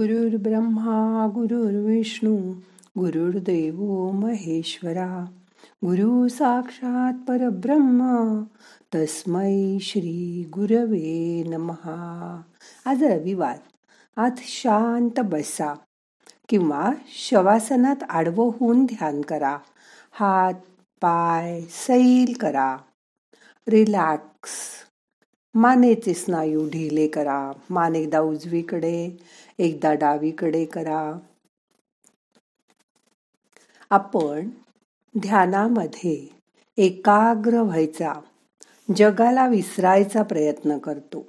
गुरुर्ब्रह्मा गुरुर्विष्णू गुरुर्देव महेश्वरा गुरु साक्षात परब्रह्म तस्मै श्री गुरवे नमहा आज रविवार आज शांत बसा किंवा शवासनात आडवं होऊन ध्यान करा हात पाय सैल करा रिलॅक्स मानेचे स्नायू ढिले करा मान एकदा उजवीकडे एकदा डावीकडे करा. आपण ध्यानामध्ये एकाग्र व्हायचा. जगाला विसरायचा प्रयत्न करतो.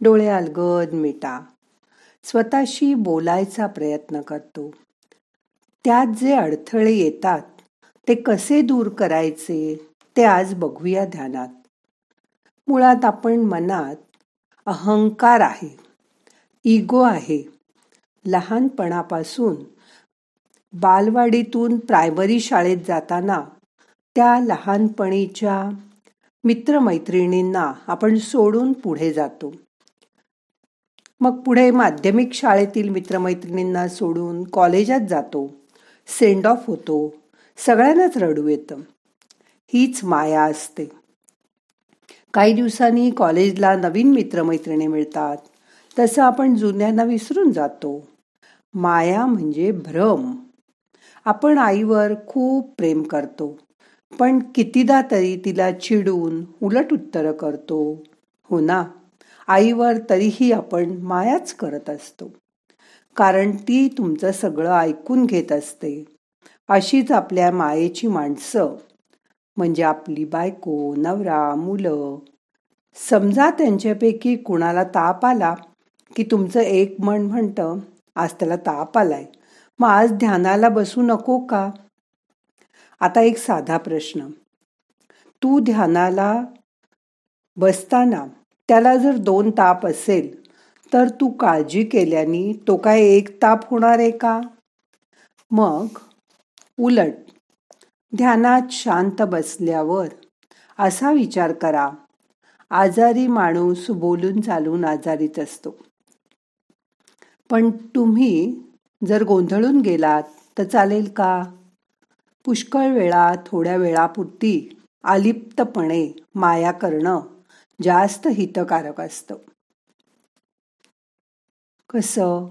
डोळे अलगद मिटा. स्वतःशी बोलायचा प्रयत्न करतो. त्यात जे अडथळे येतात ते कसे दूर करायचे ते आज बघूया ध्यानात. मुळात आपण मनात अहंकार आहे. इगो आहे. लहानपणापासून बालवाडीतून प्रायमरी शाळेत जाताना त्या लहानपणीच्या मित्रमैत्रिणींना आपण सोडून पुढे जातो. मग पुढे माध्यमिक शाळेतील मित्रमैत्रिणींना सोडून कॉलेजात जातो. सेंड ऑफ होतो. सगळ्यांनाच रडू येतं. हीच माया असते. काही दिवसांनी कॉलेजला नवीन मित्रमैत्रिणी मिळतात. तसं आपण जुन्यांना विसरून जातो. माया म्हणजे भ्रम. आपण आईवर खूप प्रेम करतो पण कितीदा तरी तिला चिडून उलट उत्तरं करतो. हो ना? आईवर तरीही आपण मायाच करत असतो. कारण ती तुमचं सगळं ऐकून घेत असते. अशीच आपल्या मायेची माणसं. म्हणजे आपली बायको नवरा मुलं. समजा त्यांच्यापैकी कुणाला ताप आला की तुमचं एक मन म्हणतं आज त्याला ताप आलाय. मग आज ध्यानाला बसू नको का? आता एक साधा प्रश्न. तू ध्यानाला बसताना त्याला जर दोन ताप असेल तर तू काळजी केल्याने तो काय एक ताप होणार आहे का? मग उलट ध्यानात शांत बसल्यावर असा विचार करा. आजारी माणूस बोलून चालून आजारीच असतो. पण तुम्ही जर गोंधळून गेलात तर चालेल का? पुष्कळ वेळा थोड्या वेळापुरती आलिप्तपणे माया करणं जास्त हितकारक असतं. कसं?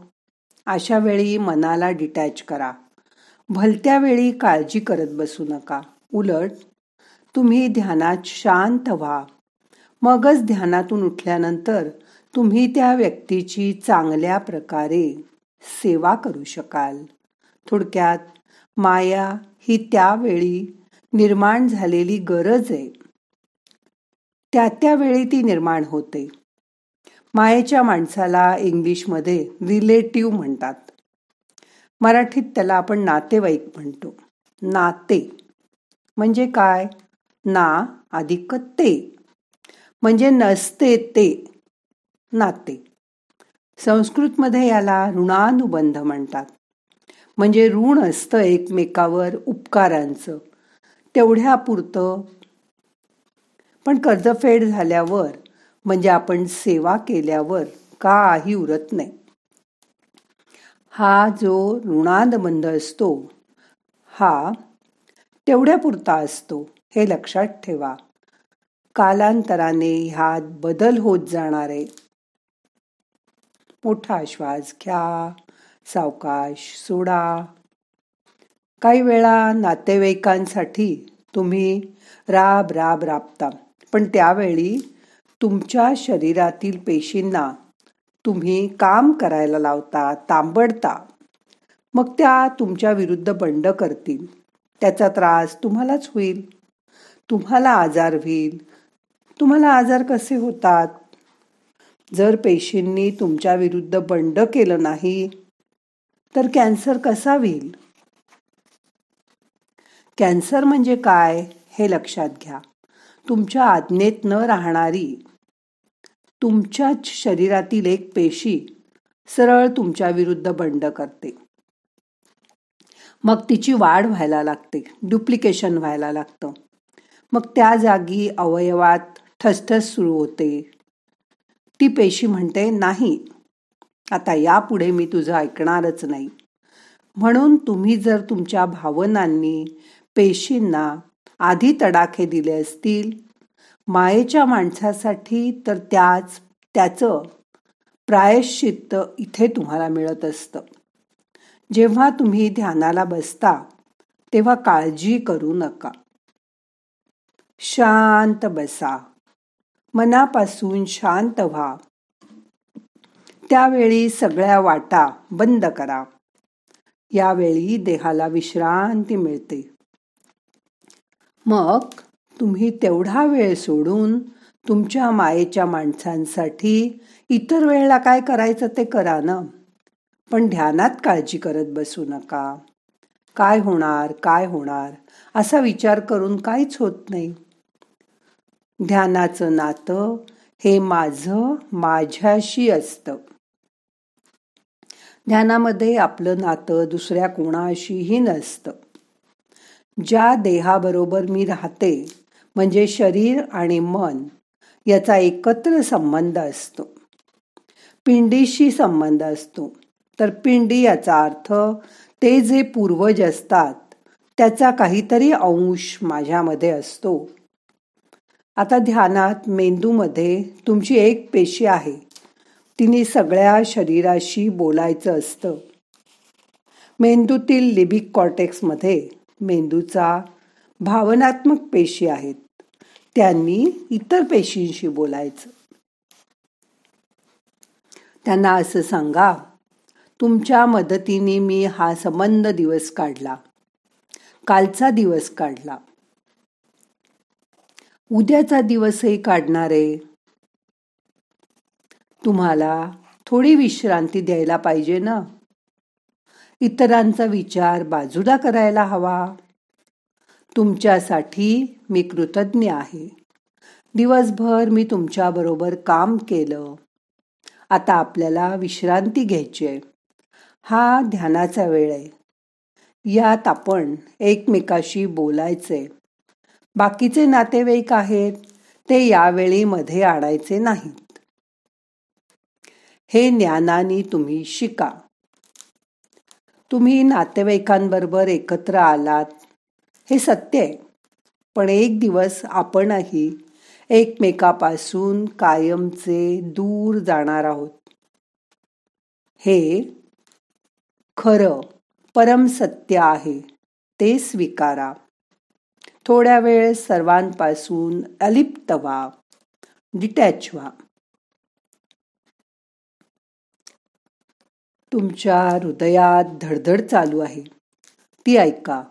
अशा वेळी मनाला डिटॅच करा. भलत्या वेळी काळजी करत बसू नका. उलट तुम्ही ध्यानात शांत व्हा. मगच ध्यानातून उठल्यानंतर तुम्ही त्या व्यक्तीची चांगल्या प्रकारे सेवा करू शकाल. थोडक्यात माया ही त्यावेळी निर्माण झालेली गरज आहे. त्या त्यावेळी ती निर्माण होते. मायेच्या माणसाला इंग्लिशमध्ये रिलेटिव्ह म्हणतात. मराठीत त्याला आपण नातेवाईक म्हणतो. नाते. म्हणजे काय? ना अधिक ते. म्हणजे नसते ते. नाते. संस्कृतमध्ये याला ऋणानुबंध म्हणतात. म्हणजे ऋण असतं एकमेकावर उपकारांचं. तेवढ्यापुरतं. पण कर्जफेड झाल्यावर म्हणजे आपण सेवा केल्यावर काही उरत नाही. हा जो ऋणानुबंध असतो हा तेवढ्यापुरता असतो हे लक्षात ठेवा. कालांतराने ह्यात बदल होत जाणार आहे. मोठा श्वास घ्या सावकाश सोडा. काही वेळा नातेवाईकांसाठी तुम्ही राब राब राबता पण त्यावेळी तुमच्या शरीरातील पेशींना तुम्ही काम करायला लावता तांबडता. मग त्या तुमच्या विरुद्ध बंड करतील. त्याचा त्रास तुम्हालाच होईल. तुम्हाला आजार होईल. तुम्हाला आजार कसे होतात? जर पेशींनी तुमच्या विरुद्ध बंड केलं नाही तर कॅन्सर कसा होईल? कॅन्सर म्हणजे काय हे लक्षात घ्या. तुमच्या आज्ञेत न राहणारी तुमच्याच शरीरातील एक पेशी सरळ तुमच्या विरुद्ध बंड करते. मग तिची वाढ व्हायला लागते डुप्लिकेशन व्हायला लागतं. मग त्या जागी अवयवात ठसठस सुरू होते. ती पेशी म्हणते नाही आता यापुढे मी तुझं ऐकणारच नाही. म्हणून तुम्ही जर तुमच्या भावनांनी पेशींना आधी तडाखे दिले असतील मायेच्या माणसासाठी तर त्याच त्याचं प्रायश्चित्त इथे तुम्हाला मिळत असतं. जेव्हा तुम्ही ध्यानाला बसता तेव्हा काळजी करू नका. शांत बसा. मनापासून शांत व्हा. त्यावेळी सगळ्या वाटा बंद करा. यावेळी देहाला विश्रांती मिळते. मग तुम्ही तेवढा वेळ सोडून तुमच्या मायेच्या माणसांसाठी इतर वेळेला काय करायचं ते करा ना. पण ध्यानात काळजी करत बसू नका. काय होणार काय होणार असा विचार करून काहीच होत नाही. ध्यानाचं नातं हे माझं माझ्याशी असतं. ध्यानामध्ये आपलं नातं दुसऱ्या कोणाशीही नसतं. ज्या देहाबरोबर मी राहते म्हणजे शरीर आणि मन याचा एकत्र संबंध असतो. पिंडीशी संबंध असतो. तर पिंडी याचा अर्थ ते जे पूर्वज असतात त्याचा काहीतरी अंश माझ्यामध्ये असतो. आता ध्यानात मेंदूमध्ये तुमची एक पेशी आहे. तिने सगळ्या शरीराशी बोलायचं असतं. मेंदूतील लिबिक कॉर्टेक्समध्ये मेंदूचा भावनात्मक पेशी आहेत. त्यांनी इतर पेशींशी बोलायचं. त्यांना असं सांगा तुमच्या मदतीने मी हा संबंध दिवस काढला. कालचा दिवस काढला. उद्याचा दिवसही काढणारे तुम्हाला थोडी विश्रांती द्यायला पाहिजे ना? इतरांचा विचार बाजूला करायला हवा. तुमच्यासाठी मी कृतज्ञ आहे. दिवसभर मी तुमच्याबरोबर काम केलं. आता आपल्याला विश्रांती घ्यायची आहे. हा ध्यानाचा वेळ आहे. यात आपण एकमेकाशी बोलायचे बाकीचे नातेवाईक आहेत ते यावेळी मध्ये आणायचे नाहीत. हे ज्ञानाने तुम्ही शिका. तुम्ही नातेवाईकांबरोबर एकत्र आलात हे सत्य आहे. पण एक दिवस आपणही एकमेकापासून कायमचे दूर जाणार आहोत. हे खरं परम सत्य आहे ते स्वीकारा. थोड्या वेळ सर्वांपासून अलिप्त व्हा. डिटॅच व्हा. तुमच्या हृदयात धडधड चालू आहे. ती ऐका.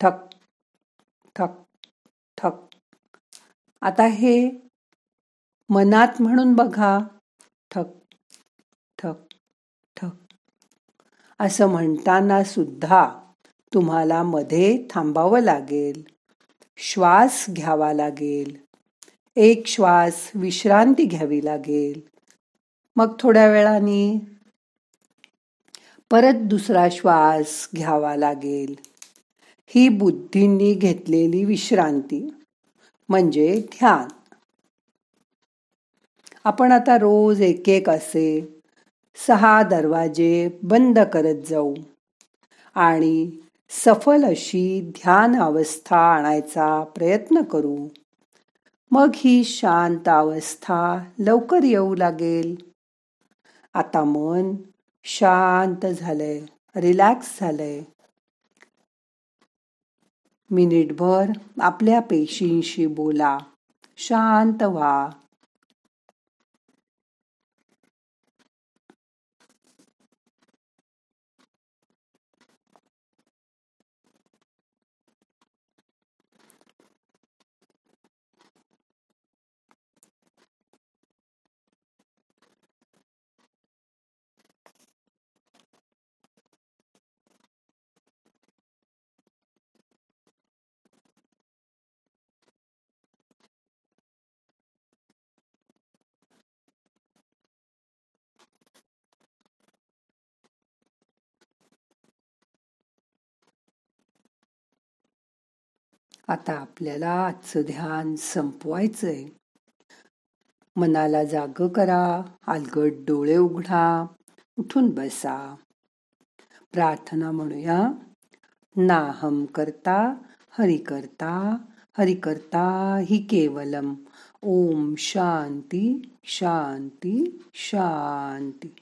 ठक ठक ठक. आता हे मनात म्हणून बघा. ठक ठक ठक. असं म्हणताना सुद्धा तुम्हाला मध्ये थांबावं लागेल. श्वास घ्यावा लागेल. एक श्वास विश्रांती घ्यावी लागेल. मग थोड्या वेळाने परत दुसरा श्वास घ्यावा लागेल. ही बुद्धींनी घेतलेली विश्रांती म्हणजे ध्यान. आपण आता रोज एक एक असे सहा दरवाजे बंद करत जाऊ आणि सफल अशी ध्यान अवस्था आणायचा प्रयत्न करू. मग ही शांत अवस्था लवकर येऊ लागेल. आता मन शांत झालंय रिलॅक्स झालंय. मिनिटभर आपल्या पेशींशी बोला. शांत व्हा. आता आपल्याला आजचं ध्यान संपवायचंय. मनाला जाग करा अलगट डोळे उघडा उठून बसा. प्रार्थना म्हणूया नाहम करता हरि करता हरि करता हि केवलम. ओम शांती शांती शांती.